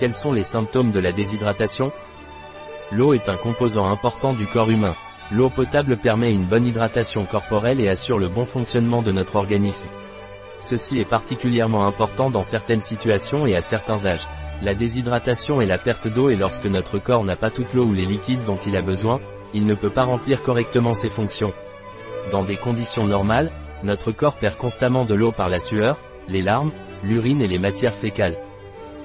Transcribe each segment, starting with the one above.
Quels sont les symptômes de la déshydratation? L'eau est un composant important du corps humain. L'eau potable permet une bonne hydratation corporelle et assure le bon fonctionnement de notre organisme. Ceci est particulièrement important dans certaines situations et à certains âges. La déshydratation est la perte d'eau et lorsque notre corps n'a pas toute l'eau ou les liquides dont il a besoin, il ne peut pas remplir correctement ses fonctions. Dans des conditions normales, notre corps perd constamment de l'eau par la sueur, les larmes, l'urine et les matières fécales.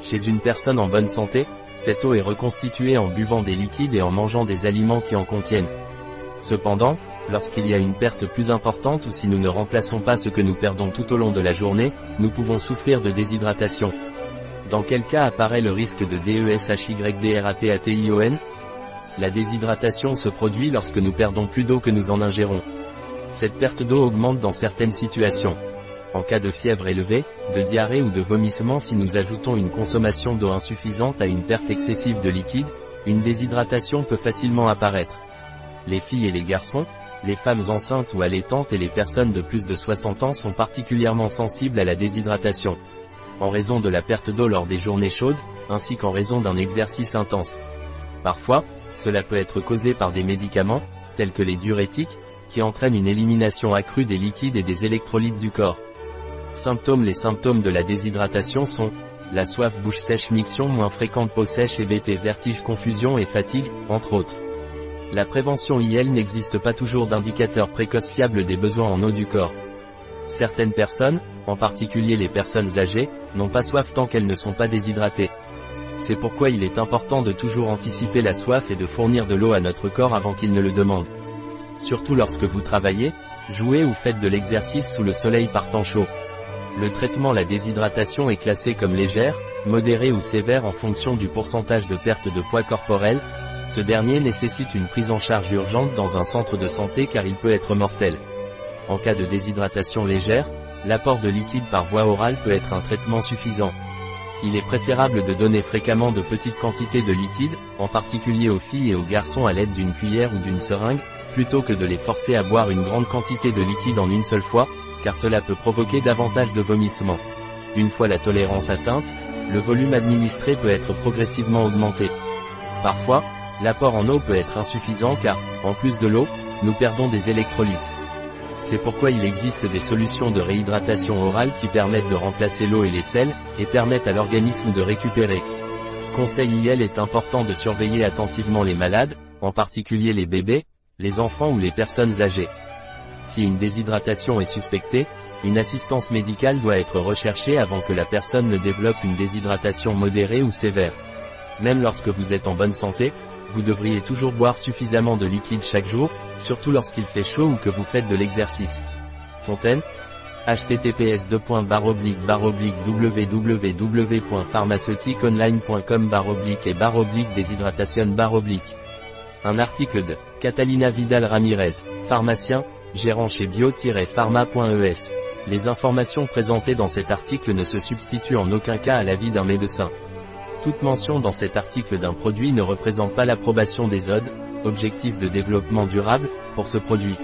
Chez une personne en bonne santé, cette eau est reconstituée en buvant des liquides et en mangeant des aliments qui en contiennent. Cependant, lorsqu'il y a une perte plus importante ou si nous ne remplaçons pas ce que nous perdons tout au long de la journée, nous pouvons souffrir de déshydratation. Dans quel cas apparaît le risque de DESHYDRATATION La déshydratation se produit lorsque nous perdons plus d'eau que nous en ingérons. Cette perte d'eau augmente dans certaines situations. En cas de fièvre élevée, de diarrhée ou de vomissement si nous ajoutons une consommation d'eau insuffisante à une perte excessive de liquide, une déshydratation peut facilement apparaître. Les filles et les garçons, les femmes enceintes ou allaitantes et les personnes de plus de 60 ans sont particulièrement sensibles à la déshydratation. En raison de la perte d'eau lors des journées chaudes, ainsi qu'en raison d'un exercice intense. Parfois, cela peut être causé par des médicaments, tels que les diurétiques, qui entraînent une élimination accrue des liquides et des électrolytes du corps. Symptômes Les symptômes de la déshydratation sont la soif bouche sèche miction moins fréquente peau sèche et BT vertige confusion et fatigue, entre autres. La prévention IL n'existe pas toujours d'indicateur précoce fiable des besoins en eau du corps. Certaines personnes, en particulier les personnes âgées, n'ont pas soif tant qu'elles ne sont pas déshydratées. C'est pourquoi il est important de toujours anticiper la soif et de fournir de l'eau à notre corps avant qu'il ne le demande. Surtout lorsque vous travaillez, jouez ou faites de l'exercice sous le soleil par temps chaud. Le traitement la déshydratation est classé comme légère, modérée ou sévère en fonction du pourcentage de perte de poids corporel. Ce dernier nécessite une prise en charge urgente dans un centre de santé car il peut être mortel. En cas de déshydratation légère, l'apport de liquide par voie orale peut être un traitement suffisant. Il est préférable de donner fréquemment de petites quantités de liquide, en particulier aux filles et aux garçons à l'aide d'une cuillère ou d'une seringue, plutôt que de les forcer à boire une grande quantité de liquide en une seule fois, car cela peut provoquer davantage de vomissements. Une fois la tolérance atteinte, le volume administré peut être progressivement augmenté. Parfois, l'apport en eau peut être insuffisant car, en plus de l'eau, nous perdons des électrolytes. C'est pourquoi il existe des solutions de réhydratation orale qui permettent de remplacer l'eau et les sels, et permettent à l'organisme de récupérer. Conseil IL est important de surveiller attentivement les malades, en particulier les bébés, les enfants ou les personnes âgées. Si une déshydratation est suspectée, une assistance médicale doit être recherchée avant que la personne ne développe une déshydratation modérée ou sévère. Même lorsque vous êtes en bonne santé, vous devriez toujours boire suffisamment de liquide chaque jour, surtout lorsqu'il fait chaud ou que vous faites de l'exercice. Fontaine https www.pharmaceutiqueonline.com et baroblique déshydratation baroblique. Un article de Catalina Vidal Ramirez, pharmacien, gérant chez bio-pharma.es. Les informations présentées dans cet article ne se substituent en aucun cas à l'avis d'un médecin. Toute mention dans cet article d'un produit ne représente pas l'approbation des ODE, objectifs de développement durable, pour ce produit.